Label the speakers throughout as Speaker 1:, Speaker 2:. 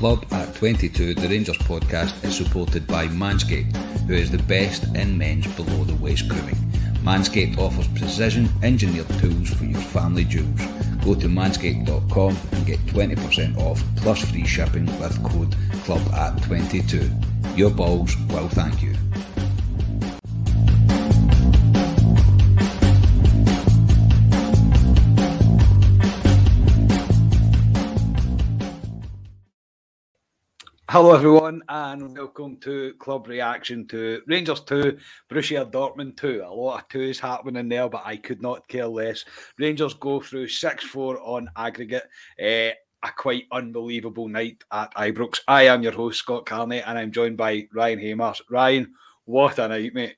Speaker 1: Club at 22, the Rangers podcast is supported by Manscaped, who is the best in men's below the waist grooming. Manscaped offers precision engineered tools for your family jewels. Go to manscaped.com and get 20% off plus free shipping with code CLUB at 22. Your balls will thank you. Hello, everyone, and welcome to Club Reaction to Rangers 2, Borussia Dortmund 2. A lot of twos happening there, but I could not care less. Rangers go through 6 4 on aggregate. Uh, a quite unbelievable night at Ibrox. I am your host, Scott Carney, and I'm joined by Ryan Hamers. Ryan, what a night, mate.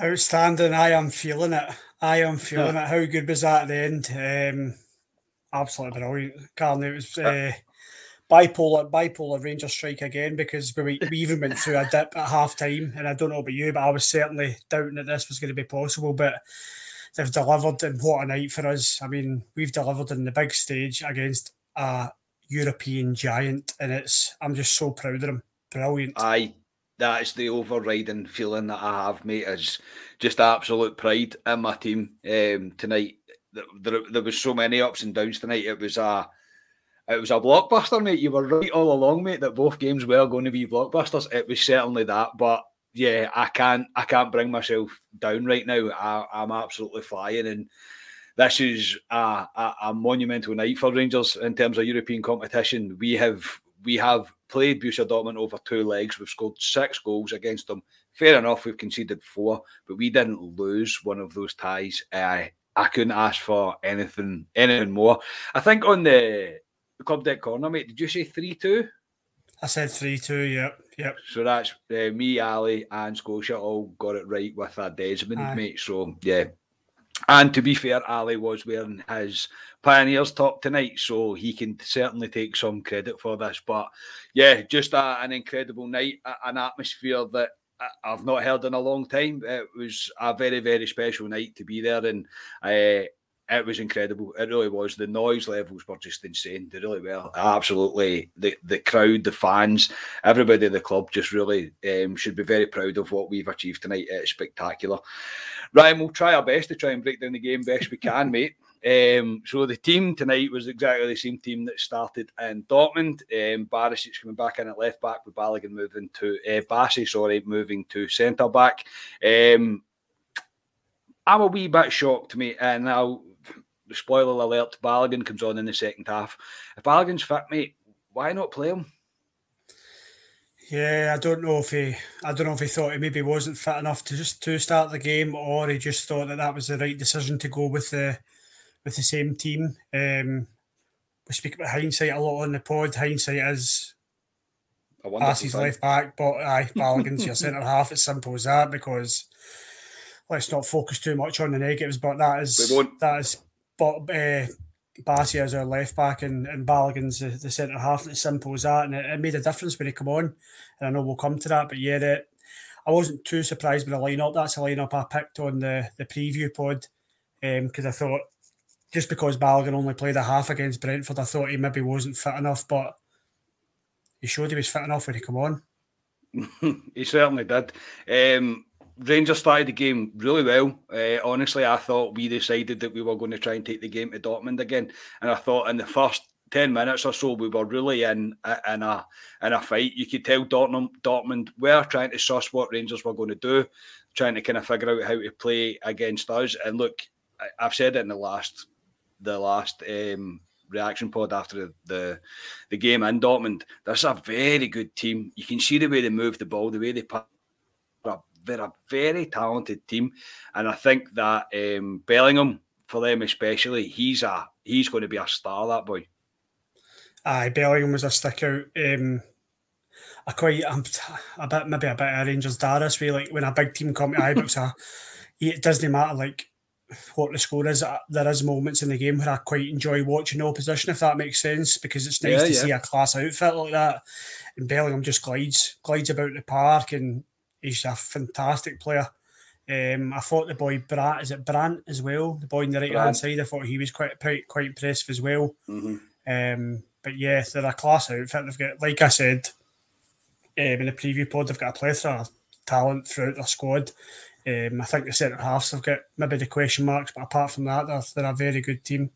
Speaker 2: Outstanding. I am feeling it. I am feeling it. How good was that at the end? Um, absolutely brilliant. Carney, it was. Uh, bipolar bipolar Ranger strike again because we, we even went through a dip at half time and I don't know about you but I was certainly doubting that this was going to be possible but they've delivered and what a night for us. I mean we've delivered in the big stage against a European giant and it's I'm just so proud of them. Brilliant.
Speaker 1: Aye that is the overriding feeling that I have mate is just absolute pride in my team. Um, tonight there, there, there was so many ups and downs tonight. It was a it was a blockbuster, mate. You were right all along, mate, that both games were going to be blockbusters. It was certainly that, but yeah, I can't, I can't bring myself down right now. I, am absolutely flying, and this is a, a, a, monumental night for Rangers in terms of European competition. We have, we have played Borussia Dortmund over two legs. We've scored six goals against them. Fair enough, we've conceded four, but we didn't lose one of those ties. Uh, I couldn't ask for anything, anything more. I think on the club deck corner, mate. Did you say three two?
Speaker 2: I said three two. Yep, yep.
Speaker 1: So that's uh, me, Ali, and Scotia all got it right with a Desmond, Aye. mate. So yeah. And to be fair, Ali was wearing his Pioneers top tonight, so he can certainly take some credit for this. But yeah, just a, an incredible night, an atmosphere that I've not heard in a long time. It was a very, very special night to be there, and uh, it was incredible. It really was. The noise levels were just insane. They really were. Absolutely. The the crowd, the fans, everybody in the club just really um, should be very proud of what we've achieved tonight. It's spectacular. Ryan, we'll try our best to try and break down the game best we can, mate. Um, so the team tonight was exactly the same team that started in Dortmund. Um, Barisic coming back in at left back with Balogun moving to uh, Bassey, sorry, moving to centre back. Um, I'm a wee bit shocked, mate, and I'll spoiler alert, Balogun comes on in the second half. If Balogun's fit, mate, why not play him?
Speaker 2: Yeah, I don't know if he, I don't know if he thought he maybe wasn't fit enough to just to start the game, or he just thought that that was the right decision to go with the, with the same team. Um, we speak about hindsight a lot on the pod. Hindsight is passes left back, but aye, Balogun's your centre half. It's simple as that because let's not focus too much on the negatives, but that is that is but uh, Bassey as our left back and, and Balogun's the, the centre half. It's simple as that. And it, it, made a difference when he come on. And I know we'll come to that. But yeah, the, I wasn't too surprised with the lineup. That's a lineup I picked on the, the preview pod because um, I thought just because Balogun only played a half against Brentford, I thought he maybe wasn't fit enough. But he showed he was fit enough when he come on.
Speaker 1: he certainly did. Um, Rangers started the game really well. Uh, honestly, I thought we decided that we were going to try and take the game to Dortmund again, and I thought in the first ten minutes or so we were really in in a in a fight. You could tell Dortmund Dortmund were trying to suss what Rangers were going to do, trying to kind of figure out how to play against us. And look, I, have said it in the last the last um, reaction pod after the, the, the game in Dortmund. There's a very good team. You can see the way they move the ball, the way they pass they're a very talented team, and I think that um, Bellingham, for them especially, he's a he's going to be a star. That boy.
Speaker 2: Aye, Bellingham was a stick out. Um, I quite, I'm a bit maybe a bit of Rangers Darius way. Like when a big team come to Ibrox, it doesn't matter like what the score is. There is moments in the game where I quite enjoy watching the opposition, if that makes sense, because it's nice yeah, to yeah. see a class outfit like that. And Bellingham just glides, glides about the park, and he's a fantastic player. Um, I thought the boy Brandt is it Brant as well, the boy in the right hand side. I thought he was quite quite, quite impressive as well.
Speaker 1: Mm-hmm.
Speaker 2: Um, but yeah, they're a class outfit. They've got, like I said um, in the preview pod, they've got a plethora of talent throughout their squad. Um, I think the centre halves have got maybe the question marks, but apart from that, they're, they're a very good team.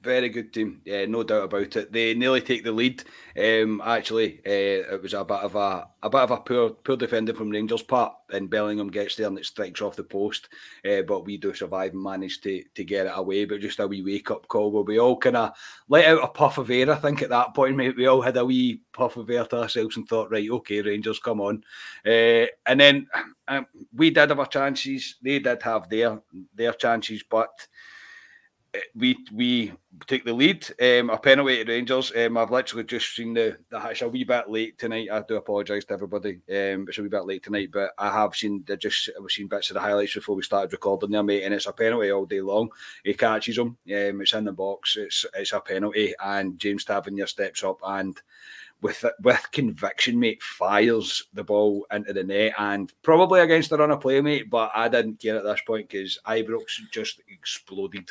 Speaker 1: Very good team, yeah, no doubt about it. They nearly take the lead. Um, actually, uh, it was a bit of a a bit of a poor poor defender from Rangers' part, and Bellingham gets there and it strikes off the post. Uh, but we do survive and manage to to get it away. But just a wee wake up call where we all kind of let out a puff of air. I think at that point, mate, we all had a wee puff of air to ourselves and thought, right, okay, Rangers, come on. Uh, and then um, we did have our chances. They did have their their chances, but we we take the lead. Um, a penalty to Rangers. Um, I've literally just seen the, the it's a wee bit late tonight. I do apologise to everybody. Um, it's a wee bit late tonight, but I have seen I just I've seen bits of the highlights before we started recording there, mate. And it's a penalty all day long. He catches him. Um, it's in the box. It's it's a penalty, and James Tavernier steps up and with with conviction, mate, fires the ball into the net and probably against the run of play, mate. But I didn't care at this point because Ibrox just exploded.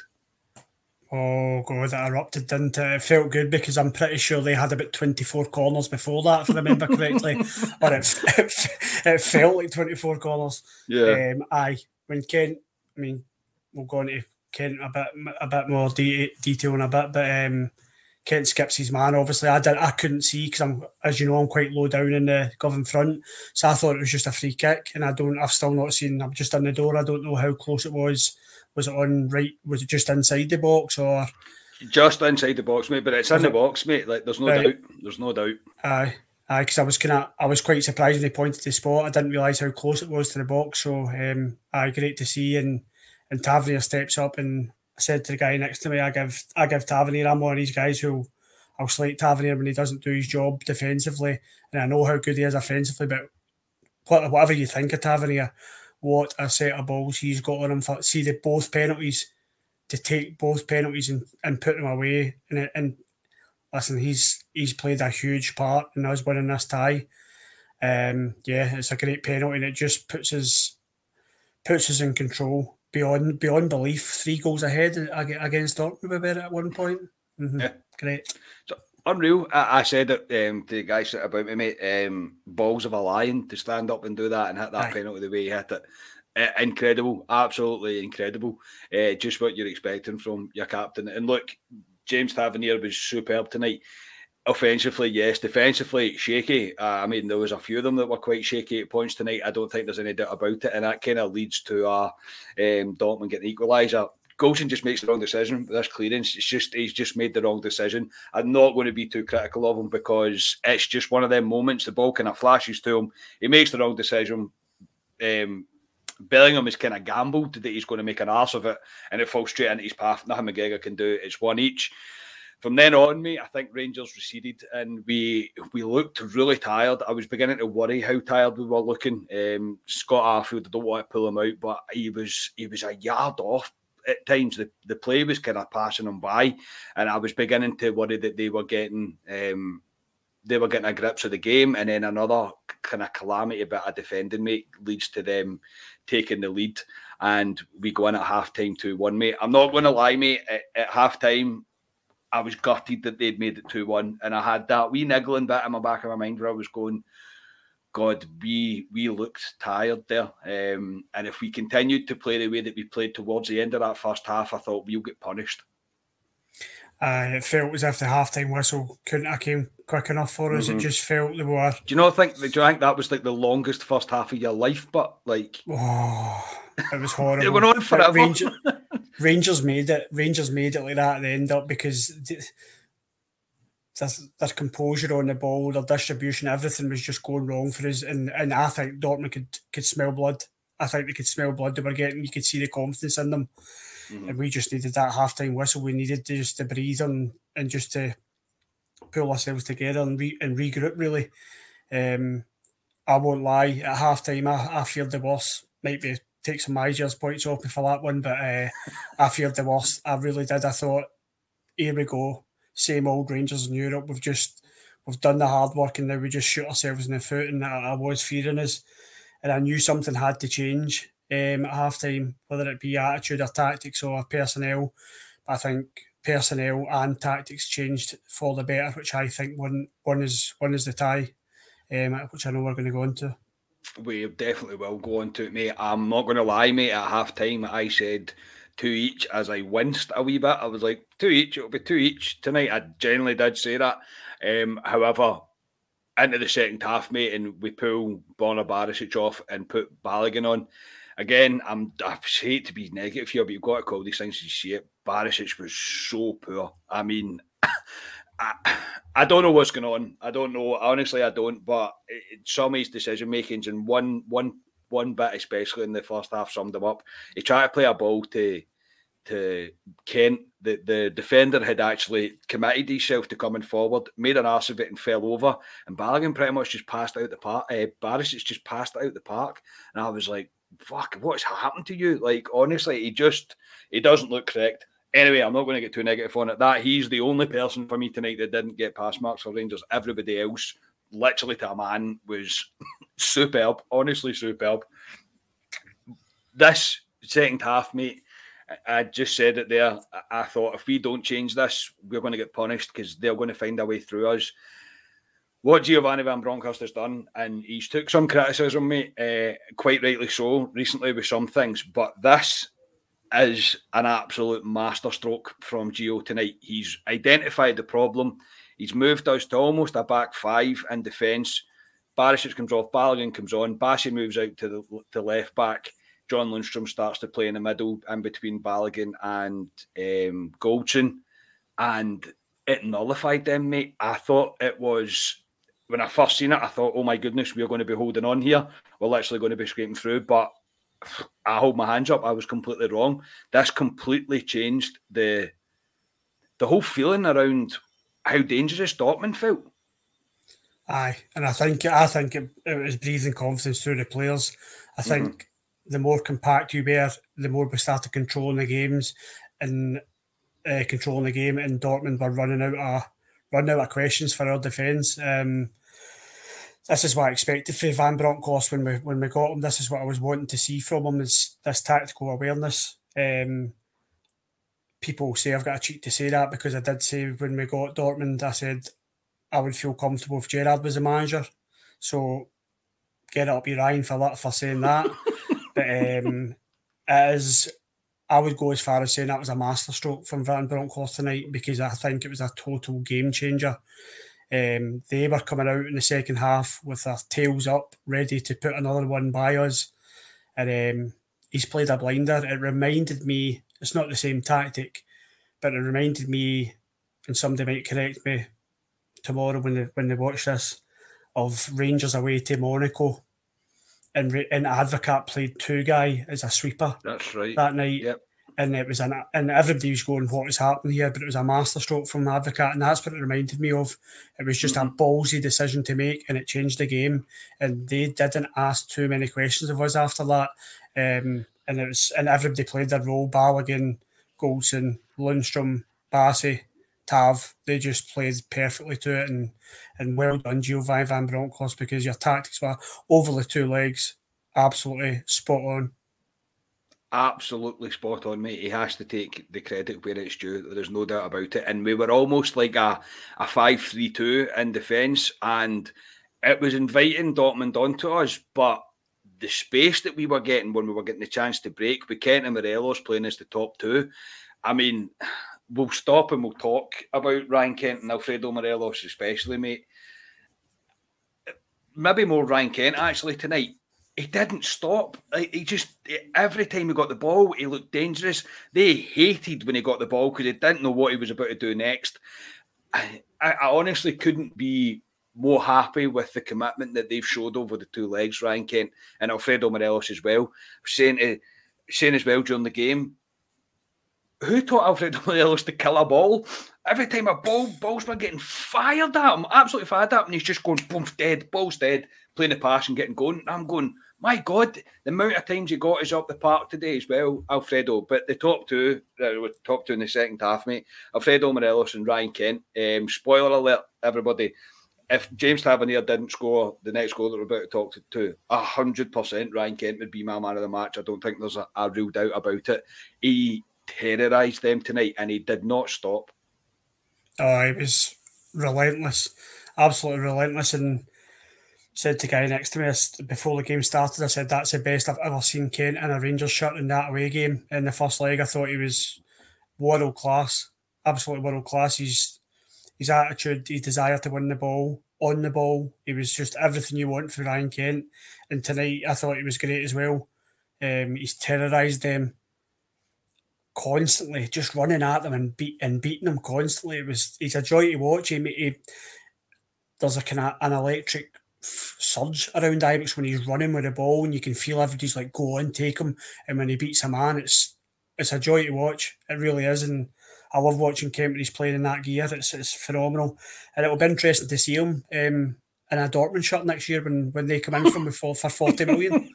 Speaker 2: Oh god, that erupted, didn't it? It felt good because I'm pretty sure they had about 24 corners before that, if I remember correctly. or it, it, it, felt like 24 corners.
Speaker 1: Yeah.
Speaker 2: Um, aye. When Kent, I mean, we'll go into Kent a bit a bit more de- detail in a bit, but um, Kent skips his man. Obviously, I didn't, I couldn't see because I'm, as you know, I'm quite low down in the Govan front, so I thought it was just a free kick, and I don't. I've still not seen. I'm just in the door. I don't know how close it was was it on right? Was it just inside the box or?
Speaker 1: Just inside the box, mate. But it's in the box, mate. Like there's no right. doubt. There's no doubt.
Speaker 2: Aye, aye. Because I was kind of, I was quite surprised when they pointed the spot. I didn't realise how close it was to the box. So, um, aye, great to see. And and Tavernier steps up, and I said to the guy next to me, I give, I give Tavernier. I'm one of these guys who. I'll slate Tavernier when he doesn't do his job defensively, and I know how good he is offensively. But whatever you think of Tavernier, what a set of balls he's got on him for see the both penalties to take both penalties and, and put them away. And and listen he's he's played a huge part in us winning this tie. Um yeah it's a great penalty and it just puts us puts us in control. Beyond beyond belief three goals ahead against Dortmund at one point. Mm-hmm. yeah. great.
Speaker 1: So unreal. I, I said it um, to the guys about me, mate. Um, balls of a lion to stand up and do that and hit that Aye. penalty the way he hit it. Uh, incredible, absolutely incredible. Uh, just what you're expecting from your captain. And look, James Tavernier was superb tonight. Offensively, yes. Defensively, shaky. Uh, I mean, there was a few of them that were quite shaky at points tonight. I don't think there's any doubt about it, and that kind of leads to a um, Dortmund getting equaliser. Goldson just makes the wrong decision with this clearance. It's just he's just made the wrong decision. I'm not going to be too critical of him because it's just one of them moments. The ball kind of flashes to him. He makes the wrong decision. Um, Bellingham is kind of gambled that he's going to make an ass of it, and it falls straight into his path. Nothing McGregor can do. It's one each. From then on, mate, I think Rangers receded and we we looked really tired. I was beginning to worry how tired we were looking. Um, Scott Arfield, I don't want to pull him out, but he was he was a yard off at times the, the play was kind of passing them by, and I was beginning to worry that they were getting um, they were getting a grips of the game, and then another kind of calamity bit of defending mate leads to them taking the lead, and we go in at half time two one mate. I'm not going to lie, mate. At, at half time, I was gutted that they'd made it two one, and I had that wee niggling bit in my back of my mind where I was going God, we we looked tired there. Um, and if we continued to play the way that we played towards the end of that first half, I thought we'll get punished.
Speaker 2: Uh, it felt as if the halftime whistle couldn't have came quick enough for us. Mm-hmm. It just felt the were.
Speaker 1: Do you not think? Do you think that was like the longest first half of your life? But like,
Speaker 2: oh, it was horrible.
Speaker 1: it went on for forever.
Speaker 2: Rangers, Rangers made it. Rangers made it like that at the end up because their, their composure on the ball, their distribution, everything was just going wrong for us. And and I think Dortmund could could smell blood. I think they could smell blood they were getting. You could see the confidence in them. Mm-hmm. And we just needed that half time whistle. We needed to just to breathe and, and just to pull ourselves together and re, and regroup really. Um, I won't lie, at half time I, I feared the worst. Might be take some Myers points off me for that one, but uh, I feared the worst. I really did. I thought, here we go same old Rangers in Europe. We've just we've done the hard work and now we just shoot ourselves in the foot. And I, I was fearing us, and I knew something had to change um, at half time, whether it be attitude or tactics or personnel. But I think personnel and tactics changed for the better, which I think one one is one is the tie, um, which I know we're going to go into.
Speaker 1: We definitely will go into it, mate. I'm not going to lie, mate. At half time, I said two each as I winced a wee bit. I was like, two each, it'll be two each tonight. I generally did say that. Um, however, into the second half, mate, and we pull Borna Barisic off and put Balogun on. Again, I'm I hate to be negative here, but you've got to call these things as you see it. Barisic was so poor. I mean, I, I don't know what's going on. I don't know. Honestly, I don't. But it, some of his decision makings and one one one bit, especially in the first half, summed him up. He tried to play a ball to to Kent. The the defender had actually committed himself to coming forward, made an ass of it, and fell over. And Balogun pretty much just passed out the park. Uh, Barisic just passed out the park, and I was like, "Fuck, what's happened to you?" Like honestly, he just he doesn't look correct. Anyway, I'm not going to get too negative on it. That he's the only person for me tonight that didn't get pass marks for Rangers. Everybody else, literally to a man, was superb. Honestly, superb. This second half, mate I just said it there. I thought if we don't change this, we're going to get punished because they're going to find a way through us. What Giovanni Van Bronckhorst has done, and he's took some criticism, mate, uh, quite rightly so, recently with some things, but this is an absolute masterstroke from Gio tonight. He's identified the problem. He's moved us to almost a back five in defence. Barisic comes off, Balogun comes on, Bassey moves out to the to left back. John Lundstram starts to play in the middle in between Balogun and um, Goldson, and it nullified them, mate. I thought it was when I first seen it, I thought, oh my goodness, we're going to be holding on here. We're literally going to be scraping through. But I hold my hands up. I was completely wrong. This completely changed the the whole feeling around how dangerous Dortmund felt.
Speaker 2: Aye, and I think I think it, it was breathing confidence through the players. I think mm-hmm the more compact you were, the more we started controlling the games and uh, controlling the game. And Dortmund were running out of running out of questions for our defence. Um, this is what I expected for Van Bronckhorst when we when we got him. This is what I was wanting to see from him is this tactical awareness. Um, people say I've got a cheat to say that because I did say when we got Dortmund, I said I would feel comfortable if Gerrard was a manager. So get up your Ryan for that for saying that. But um, it is, I would go as far as saying that was a masterstroke from Van Bronckhorst tonight because I think it was a total game changer. Um, they were coming out in the second half with their tails up, ready to put another one by us. And um, he's played a blinder. It reminded me, it's not the same tactic, but it reminded me, and somebody might correct me tomorrow when they, when they watch this, of Rangers away to Monaco and and Advocaat played two guy as a sweeper.
Speaker 1: That's right.
Speaker 2: That night.
Speaker 1: Yep.
Speaker 2: And it was an and everybody was going, What is happening here? But it was a masterstroke from Advocaat, and that's what it reminded me of. It was just mm-hmm. a ballsy decision to make and it changed the game. And they didn't ask too many questions of us after that. Um, and it was and everybody played their role. Balogun, Goldson, Lundstram, Bassey, Tav, they just played perfectly to it and and well done, Giovanni Van Bronckhorst, because your tactics were over the two legs, absolutely spot on.
Speaker 1: Absolutely spot on, mate. He has to take the credit where it's due. There's no doubt about it. And we were almost like a, a 5 3 2 in defence, and it was inviting Dortmund onto us, but the space that we were getting when we were getting the chance to break with Kent and Morelos playing as the top two, I mean, we'll stop and we'll talk about Ryan Kent and Alfredo Morelos, especially, mate. Maybe more Ryan Kent actually tonight. He didn't stop. He just every time he got the ball, he looked dangerous. They hated when he got the ball because they didn't know what he was about to do next. I, I honestly couldn't be more happy with the commitment that they've showed over the two legs, Ryan Kent and Alfredo Morelos as well. Saying to, saying as well during the game, who taught Alfredo Morelos to kill a ball? Every time a ball, balls were getting fired at him, absolutely fired at him, and he's just going boom, dead, ball's dead, playing the pass and getting going. I'm going, my God, the amount of times he got us up the park today as well, Alfredo. But the top two, uh, top two in the second half, mate, Alfredo Morelos and Ryan Kent. Um, spoiler alert, everybody. If James Tavernier didn't score the next goal that we're about to talk to, hundred percent Ryan Kent would be my man of the match. I don't think there's a, a real doubt about it. He terrorised them tonight, and he did not stop.
Speaker 2: Oh, he was relentless, absolutely relentless, and said to guy next to me before the game started, I said that's the best I've ever seen Kent in a Rangers shirt in that away game in the first leg. I thought he was world class, absolutely world class. His his attitude, his desire to win the ball, on the ball, he was just everything you want for Ryan Kent. And tonight, I thought he was great as well. Um, he's terrorised them constantly, just running at them and beat and beating them constantly. It was he's a joy to watch. He, he there's a kind of an electric surge around Ibrox when he's running with the ball, and you can feel everybody's like, "Go on, take him!" And when he beats a man, it's it's a joy to watch. It really is, and I love watching Kent when he's playing in that gear. It's it's phenomenal, and it'll be interesting to see him um, in a Dortmund shirt next year when when they come in from for for forty million.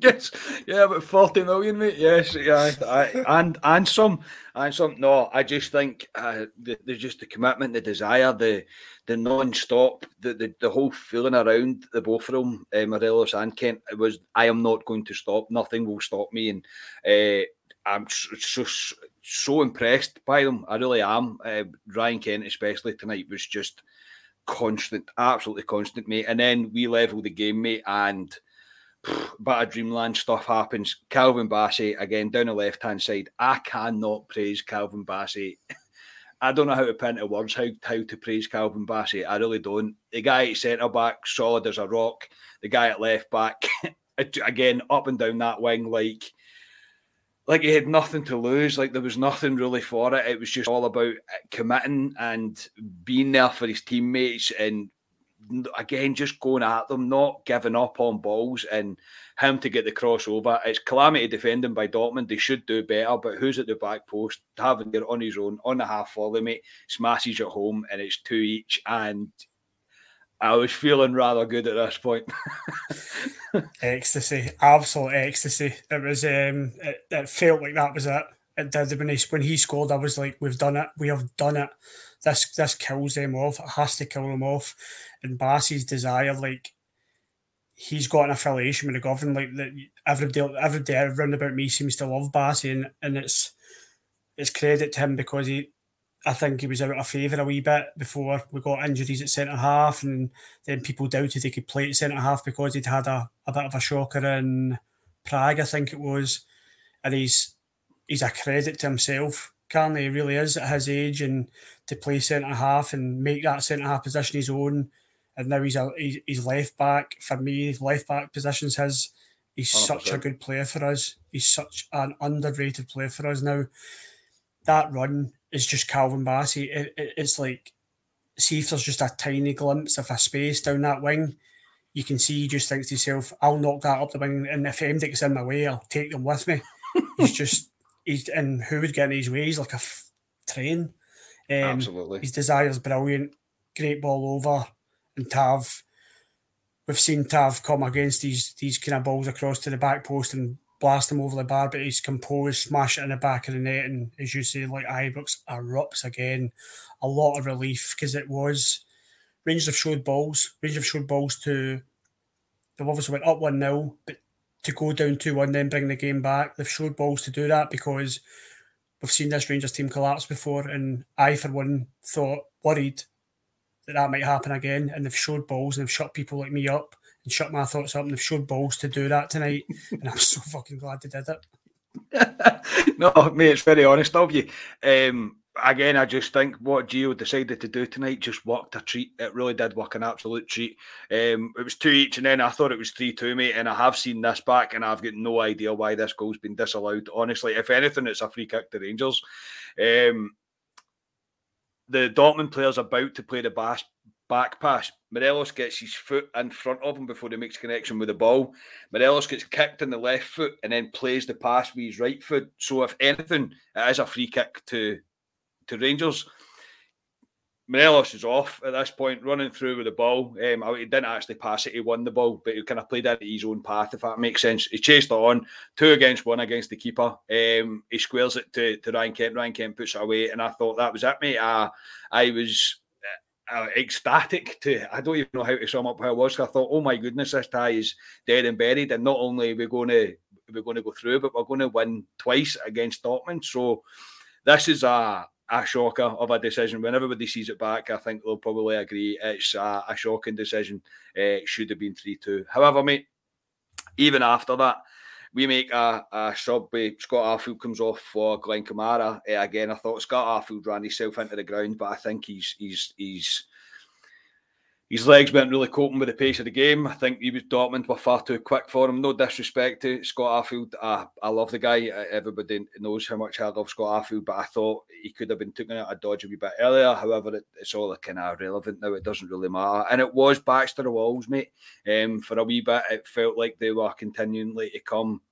Speaker 1: yes, yeah, but forty million, mate. Yes, yeah, I, and and some, and some. No, I just think uh, the, there's just the commitment, the desire, the the non-stop, the, the, the whole feeling around the both of them, uh, Morelos and Kent. It was I am not going to stop. Nothing will stop me, and uh, I'm so, so, so impressed by them. I really am. Uh, Ryan Kent, especially tonight, was just constant, absolutely constant, mate. And then we level the game, mate, and but a dreamland stuff happens. Calvin Bassey again down the left hand side. I cannot praise Calvin Bassey. I don't know how to put into words how, how to praise Calvin Bassey. I really don't. The guy at centre back, solid as a rock. The guy at left back, again up and down that wing like like he had nothing to lose. Like there was nothing really for it. It was just all about uh, committing and being there for his teammates and again just going at them, not giving up on balls and him to get the crossover. It's calamity defending by Dortmund. They should do better, but who's at the back post having it on his own on the half volley, mate, smashes at home and it's two each and I was feeling rather good at this point.
Speaker 2: ecstasy, absolute ecstasy. It was. Um, it, it, felt like that was it. It did when he when he scored. I was like, "We've done it. We have done it. This this kills them off. It has to kill them off." And Bassey's desire, like he's got an affiliation with the government. Like that, everybody, everybody around about me seems to love Bassey, and, and it's it's credit to him because he I think he was out of favour a wee bit before we got injuries at centre half, and then people doubted he could play at centre half because he'd had a, a bit of a shocker in Prague, I think it was. And he's he's a credit to himself, can he? really is at his age, and to play centre half and make that centre half position his own. And now he's a he's left back. For me, left back position's his. He's 100%. such a good player for us. He's such an underrated player for us now. That run is just Calvin Bassey. It, it, it's like, see if there's just a tiny glimpse of a space down that wing, you can see he just thinks to himself, I'll knock that up the wing, and if gets in my way, I'll take them with me. he's just, he's, and who would get in his way? He's like a f- train.
Speaker 1: Um, Absolutely.
Speaker 2: His desire's brilliant, great ball over, and Tav, we've seen Tav come against these these kind of balls across to the back post and blast him over the bar, but he's composed, smash it in the back of the net, and as you say, like Ibrox erupts again. A lot of relief because it was Rangers have showed balls. Rangers have showed balls to. They've obviously went up one 0 but to go down two one, then bring the game back. They've showed balls to do that because we've seen this Rangers team collapse before, and I, for one, thought worried that that might happen again. And they've showed balls and they've shut people like me up and shut my thoughts up. And they've showed balls to do that tonight, and I'm so fucking glad they did
Speaker 1: it. no, mate, it's very honest of you. Um, again, I just think what Gio decided to do tonight just worked a treat. It really did work an absolute treat. Um, it was two each, and then I thought it was three two, mate. And I have seen this back, and I've got no idea why this goal's been disallowed. Honestly, if anything, it's a free kick to Rangers. Um, the Dortmund player's are about to play the bass back pass. Morelos gets his foot in front of him before he makes connection with the ball. Morelos gets kicked in the left foot and then plays the pass with his right foot. So if anything, it is a free kick to to Rangers. Morelos is off at this point, running through with the ball. Um, he didn't actually pass it; he won the ball, but he kind of played at his own path, if that makes sense. He chased it on, two against one against the keeper. Um, he squares it to, to Ryan Kent. Ryan Kent puts it away, and I thought that was it, mate. Uh, I was uh, ecstatic to I don't even know how to sum up how it was. I thought, oh my goodness, this tie is dead and buried, and not only are we going to we're going to go through, but we're going to win twice against Dortmund. So this is a a shocker of a decision. When everybody sees it back, I think they'll probably agree it's a, a shocking decision. Uh, it should have been 3 2. However, mate, even after that, we make a, a sub. Scott Arfield comes off for Glenn Kamara. Uh, again, I thought Scott Arfield ran himself into the ground, but I think he's he's he's his legs weren't really coping with the pace of the game. I think he was Dortmund were far too quick for him. No disrespect to Scott Arfield. I, I love the guy. Everybody knows how much I love Scott Arfield, but I thought he could have been taken out a dodge a wee bit earlier. However, it, it's all kind of relevant now. It doesn't really matter. And it was Baxter the walls, mate. Um, for a wee bit, it felt like they were continually to come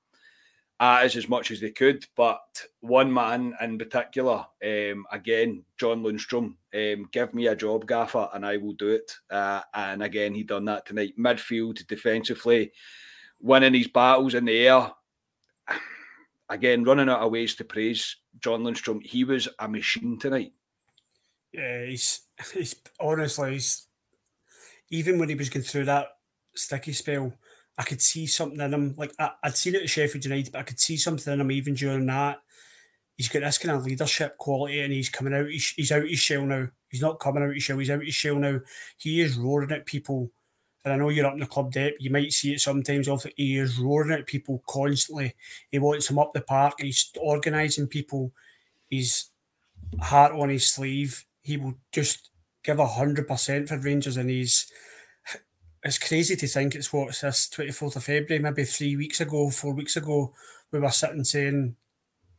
Speaker 1: at as much as they could. But one man in particular, um, again, John Lundstram, um, give me a job, Gaffer, and I will do it. Uh, and again, he done that tonight. Midfield, defensively, winning his battles in the air. Again, running out of ways to praise John Lundstram. He was a machine tonight.
Speaker 2: Yeah, he's he's honestly he's even when he was going through that sticky spell, I could see something in him. Like I, would seen it at Sheffield United, but I could see something in him even during that. He's got this kind of leadership quality, and he's coming out. He's, he's out his shell now. He's not coming out his shell. He's out his shell now. He is roaring at people. And I know you're up in the club deck. You might see it sometimes. Off he is roaring at people constantly. He wants them up the park. He's organising people. He's heart on his sleeve. He will just give hundred percent for Rangers, and he's it's crazy to think it's what's this 24th of February, maybe three weeks ago, four weeks ago, we were sitting saying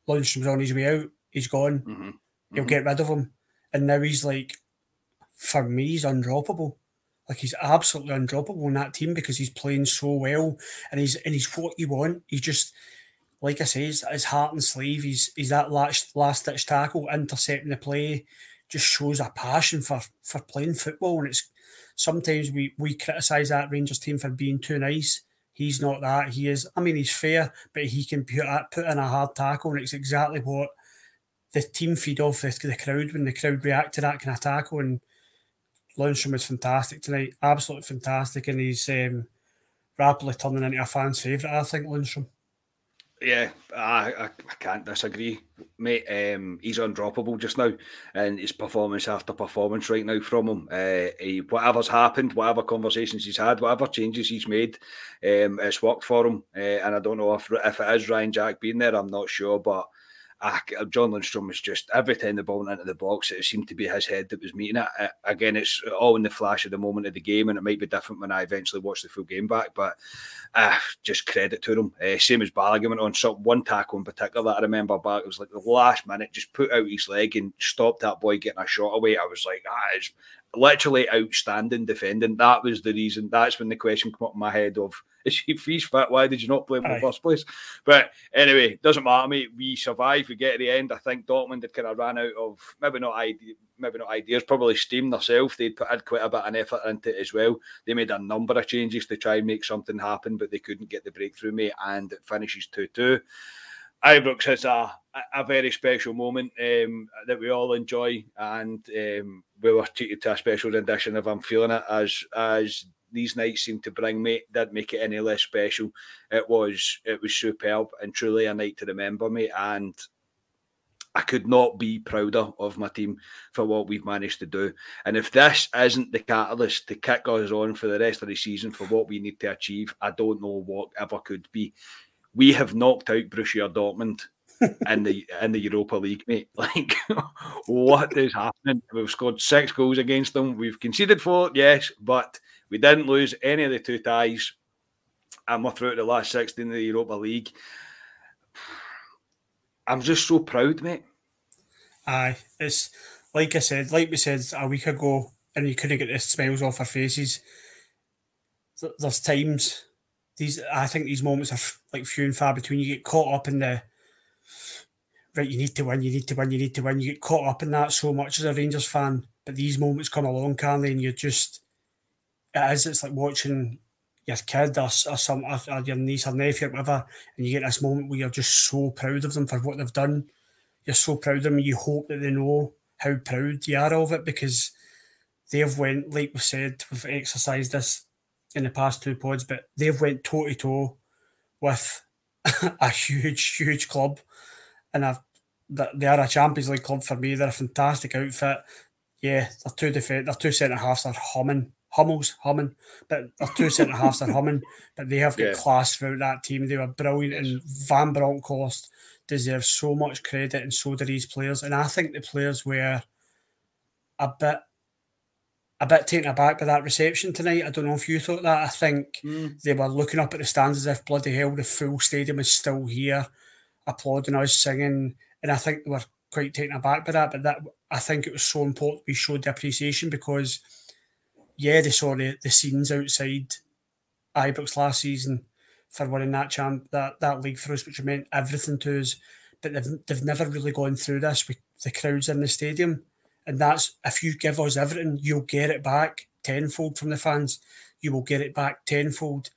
Speaker 2: Lundstram's on his way out, he's gone, mm-hmm. you'll mm-hmm. get rid of him. And now he's like, for me, he's undroppable. Like he's absolutely undroppable in that team because he's playing so well and he's and he's what you want. He's just like I say, his, his heart and sleeve, he's he's that last last ditch tackle, intercepting the play, just shows a passion for for playing football and it's sometimes we we criticise that Rangers team for being too nice. He's not that. He is. I mean, he's fair, but he can put put in a hard tackle, and it's exactly what the team feed off the, the crowd when the crowd react to that kind of tackle. And Lundstram was fantastic tonight, absolutely fantastic, and he's um, rapidly turning into a fan's favourite. I think Lundstram.
Speaker 1: Yeah, I, I, can't disagree, mate. Um, he's undroppable just now, and his performance after performance right now from him. Uh, he, whatever's happened, whatever conversations he's had, whatever changes he's made, um, it's worked for him. Uh, and I don't know if if it is Ryan Jack being there, I'm not sure, but ah, John Lundstram was just every time the ball went into the box, it seemed to be his head that was meeting it. Again, it's all in the flash of the moment of the game, and it might be different when I eventually watch the full game back. But uh, just credit to them. Uh, same as Balogun went on one tackle in particular that I remember back. It was like the last minute, just put out his leg and stopped that boy getting a shot away. I was like, ah, it's literally outstanding defending. That was the reason. That's when the question came up in my head of if he's fit, why did you not play him in the first place? But anyway, doesn't matter, mate. We survive. We get to the end. I think Dortmund had kind of ran out of maybe not idea, maybe not ideas, probably steam themselves. They'd put had quite a bit of effort into it as well. They made a number of changes to try and make something happen, but they couldn't get the breakthrough, mate. And it finishes two two. Ibrox has a, a very special moment um, that we all enjoy, and um, we were treated to a special rendition of "I'm Feeling It" as as these nights seem to bring me didn't make it any less special. It was it was superb and truly a night to remember me. And I could not be prouder of my team for what we've managed to do. And if this isn't the catalyst to kick us on for the rest of the season for what we need to achieve, I don't know what ever could be. We have knocked out Borussia Dortmund in the in the Europa League, mate. Like, what is happening? We've scored six goals against them. We've conceded four, yes, but we didn't lose any of the two ties, and we're through to the last 16 of the Europa League. I'm just so proud, mate.
Speaker 2: Aye, it's like I said, like we said a week ago, and you couldn't get the smiles off our faces. There's times these, I think these moments are like few and far between. You get caught up in the right. You need to win. You need to win. You need to win. You get caught up in that so much as a Rangers fan. But these moments come along, can they? And you're just it is. It's like watching your kid or, or some or, or your niece or nephew or whatever, and you get this moment where you're just so proud of them for what they've done. You're so proud of them. You hope that they know how proud you are of it because they've went like we said we've exercised this in the past two pods, but they've went toe to toe with a huge, huge club, and I've they are a Champions League club for me. They're a fantastic outfit. Yeah, they're two defense, they're two centre halves. They're humming, Hummels humming, but they're two centre halves. They're humming, but they have got yeah. class throughout that team. They were brilliant, yes. and Van Bronckhorst deserves so much credit, and so do these players. And I think the players were a bit a bit taken aback by that reception tonight. I don't know if you thought that. I think mm. they were looking up at the stands as if bloody hell the full stadium is still here, applauding us, singing, and I think they were quite taken aback by that. But that I think it was so important we showed the appreciation because, yeah, they saw the, the scenes outside Ibrox last season for winning that champ that, that league for us, which meant everything to us. But they've, they've never really gone through this with the crowds in the stadium. And that's if you give us everything, you'll get it back tenfold from the fans. You will get it back tenfold.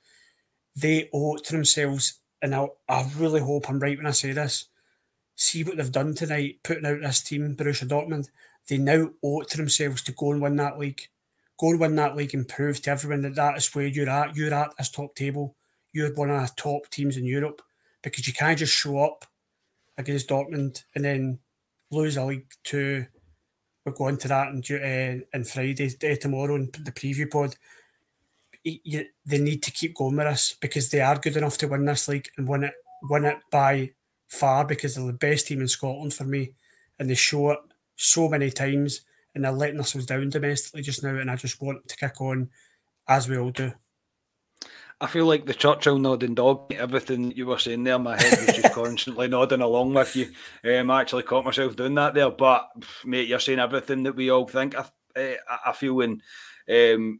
Speaker 2: They owe it to themselves. And I, I really hope I'm right when I say this. See what they've done tonight, putting out this team, Borussia Dortmund. They now owe it to themselves to go and win that league. Go and win that league and prove to everyone that that is where you're at. You're at this top table. You're one of the top teams in Europe because you can't just show up against Dortmund and then lose a league to we'll go into that on, uh, Friday uh, tomorrow in the preview pod. You, they need to keep going with us because they are good enough to win this league and win it win it by far because they're the best team in Scotland for me, and they show it so many times and they're letting us down domestically just now, and I just want to kick on as we all do.
Speaker 1: I feel like the Churchill nodding dog. Everything you were saying there, my head was just constantly nodding along with you. Um, I actually caught myself doing that there. But mate, you're saying everything that we all think. I, uh, I feel when, um,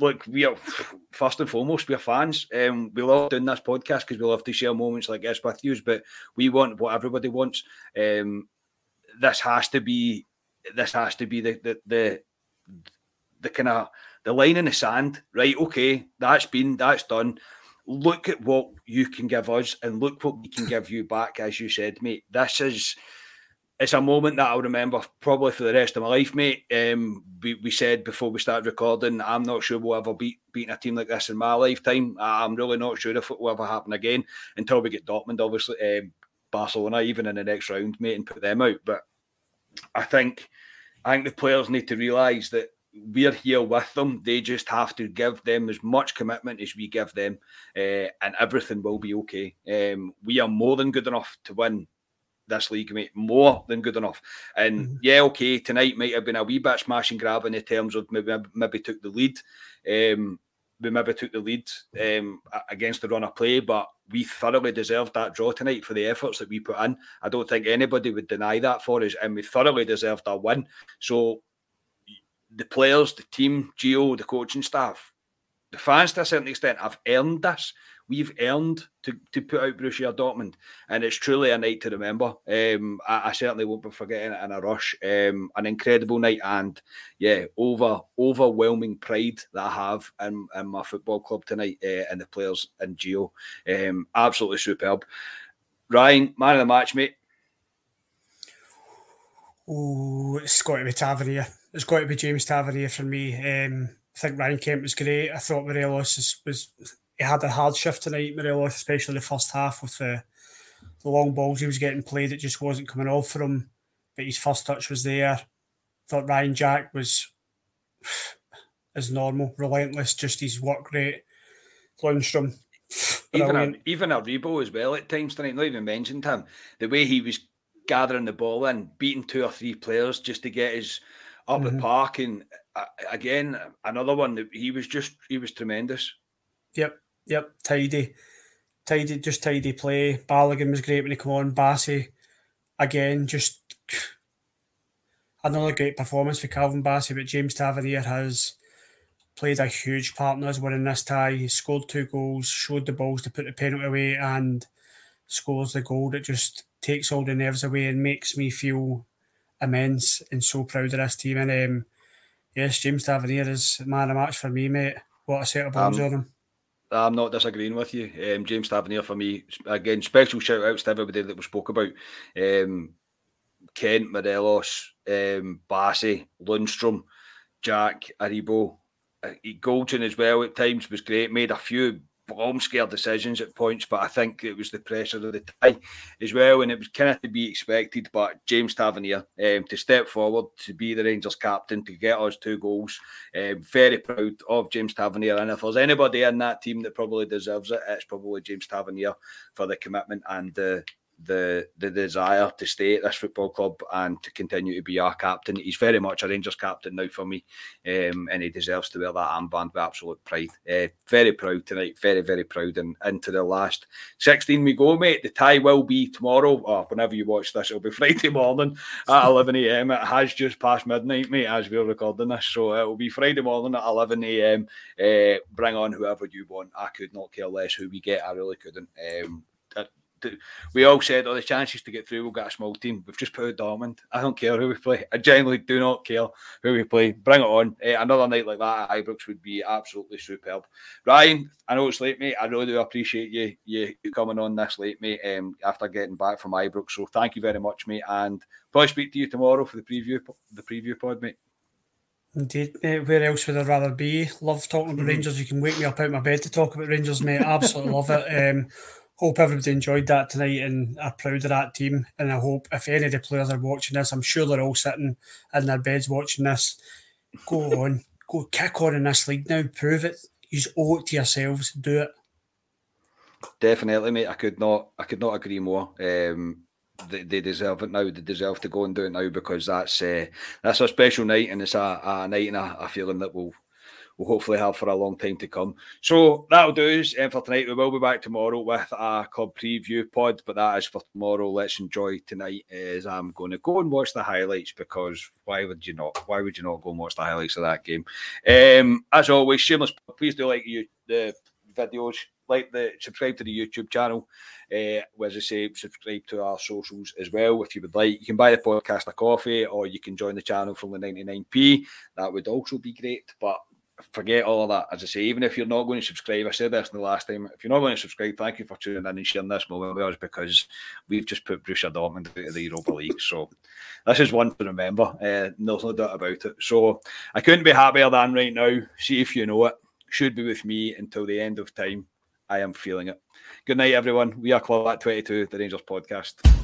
Speaker 1: look, we are first and foremost we're fans. Um, we love doing this podcast because we love to share moments like this with you. But we want what everybody wants. Um, this has to be. This has to be the the the, the kind of the line in the sand, right? Okay, that's been that's done. Look at what you can give us, and look what we can give you back. As you said, mate, this is it's a moment that I'll remember probably for the rest of my life, mate. Um, we, we said before we started recording, I'm not sure we'll ever beat beating a team like this in my lifetime. I'm really not sure if it will ever happen again until we get Dortmund, obviously, um, Barcelona, even in the next round, mate, and put them out. But I think I think the players need to realise that we're here with them. They just have to give them as much commitment as we give them, uh, and everything will be okay. Um, we are more than good enough to win this league, mate. More than good enough. And mm-hmm. yeah, okay, tonight might have been a wee bit smash and grab in the terms of maybe maybe took the lead. Um, we maybe took the lead um, against the run of play, but we thoroughly deserved that draw tonight for the efforts that we put in. I don't think anybody would deny that for us, and we thoroughly deserved our win. So the players, the team, Gio, the coaching staff, the fans to a certain extent have earned this. We've earned to, to put out Borussia Dortmund, and it's truly a night to remember. Um, I, I, certainly won't be forgetting it in a rush. Um, an incredible night, and yeah, over overwhelming pride that I have in, in my football club tonight, uh, and the players and Gio. Um, absolutely superb. Ryan, man of the match, mate.
Speaker 2: Oh, it's got to be Tavernier it's got to be James Tavernier for me. Um, I think Ryan Kent was great. I thought Morelos was, was he had a hard shift tonight. Morelos, especially the first half with the the long balls he was getting played, it just wasn't coming off for him. But his first touch was there. I thought Ryan Jack was as normal, relentless, just his work rate. Lundstram.
Speaker 1: Even a, even Aribo as well at times tonight, not even mentioned him. The way he was gathering the ball in, beating two or three players just to get his up mm-hmm. the park. And uh, again, another one that he was just he was tremendous.
Speaker 2: Yep, yep, tidy, tidy, just tidy play. Balogun was great when he came on. Bassey, again, just another great performance for Calvin Bassey. But James Tavernier has played a huge part in us winning this tie. He scored two goals, showed the balls to put the penalty away, and scores the goal that just takes all the nerves away and makes me feel immense and so proud of this team. And um, yes, James Tavernier is man of match for me, mate. What a set of balls um, on him.
Speaker 1: I'm not disagreeing with you. Um, James Tavernier for me, again, special shout outs to everybody that we spoke about. Um, Kent, Morelos, um, Bassey, Lundstram, Jack, Aribo. Uh, Goldson as well at times was great. Made a few scare decisions at points, but I think it was the pressure of the tie as well, and it was kind of to be expected. But James Tavernier um, to step forward to be the Rangers captain to get us two goals, um, very proud of James Tavernier. And if there's anybody in that team that probably deserves it, it's probably James Tavernier for the commitment and the the the desire to stay at this football club and to continue to be our captain. He's very much a Rangers captain now for me, um, and he deserves to wear that armband with absolute pride. Uh, very proud tonight, very very proud. And into the last sixteen we go, mate. The tie will be tomorrow, or whenever you watch this, it'll be Friday morning at eleven a.m. It has just past midnight, mate, as we're recording this, so it will be Friday morning at eleven a.m. Uh, bring on whoever you want. I could not care less who we get. I really couldn't. Um, we all said, oh, the chances to get through, we'll get a small team. We've just put a Dortmund. I don't care who we play. I genuinely do not care who we play. Bring it on. Uh, another night like that at Ibrox would be absolutely superb. Ryan, I know it's late, mate. I really do appreciate you you coming on this late, mate, um, after getting back from Ibrox. So thank you very much, mate. And probably speak to you tomorrow for the preview the preview pod, mate.
Speaker 2: Indeed, mate. Where else would I rather be? Love talking about mm-hmm. Rangers. You can wake me up out of my bed to talk about Rangers, mate. Absolutely love it. Um, hope everybody enjoyed that tonight and are proud of that team. And I hope if any of the players are watching this, I'm sure they're all sitting in their beds watching this. Go on, go kick on in this league now, prove it. You owe it to yourselves, do it.
Speaker 1: Definitely, mate. I could not, I could not agree more. Um, they, they deserve it now. They deserve to go and do it now because that's uh, that's a special night and it's a, a night and a, a feeling that will we'll hopefully have for a long time to come. So that'll do us for tonight. We will be back tomorrow with a club preview pod, but that is for tomorrow. Let's enjoy tonight as I'm going to go and watch the highlights because why would you not? Why would you not go and watch the highlights of that game? Um, as always, shameless. Please do like you the videos, like the subscribe to the YouTube channel. Uh, as I say, subscribe to our socials as well if you would like. You can buy the podcast a coffee or you can join the channel from the 99p. That would also be great. But forget all of that. As I say, even if you're not going to subscribe, I said this in the last time. If you're not going to subscribe, thank you for tuning in and sharing this moment with us because we've just put Borussia Dortmund out of the Europa League. So this is one to remember. Uh, there's no doubt about it. So I couldn't be happier than right now. See if you know it. Should be with me until the end of time. I am feeling it. Good night, everyone. We are Club at 22, the Rangers podcast.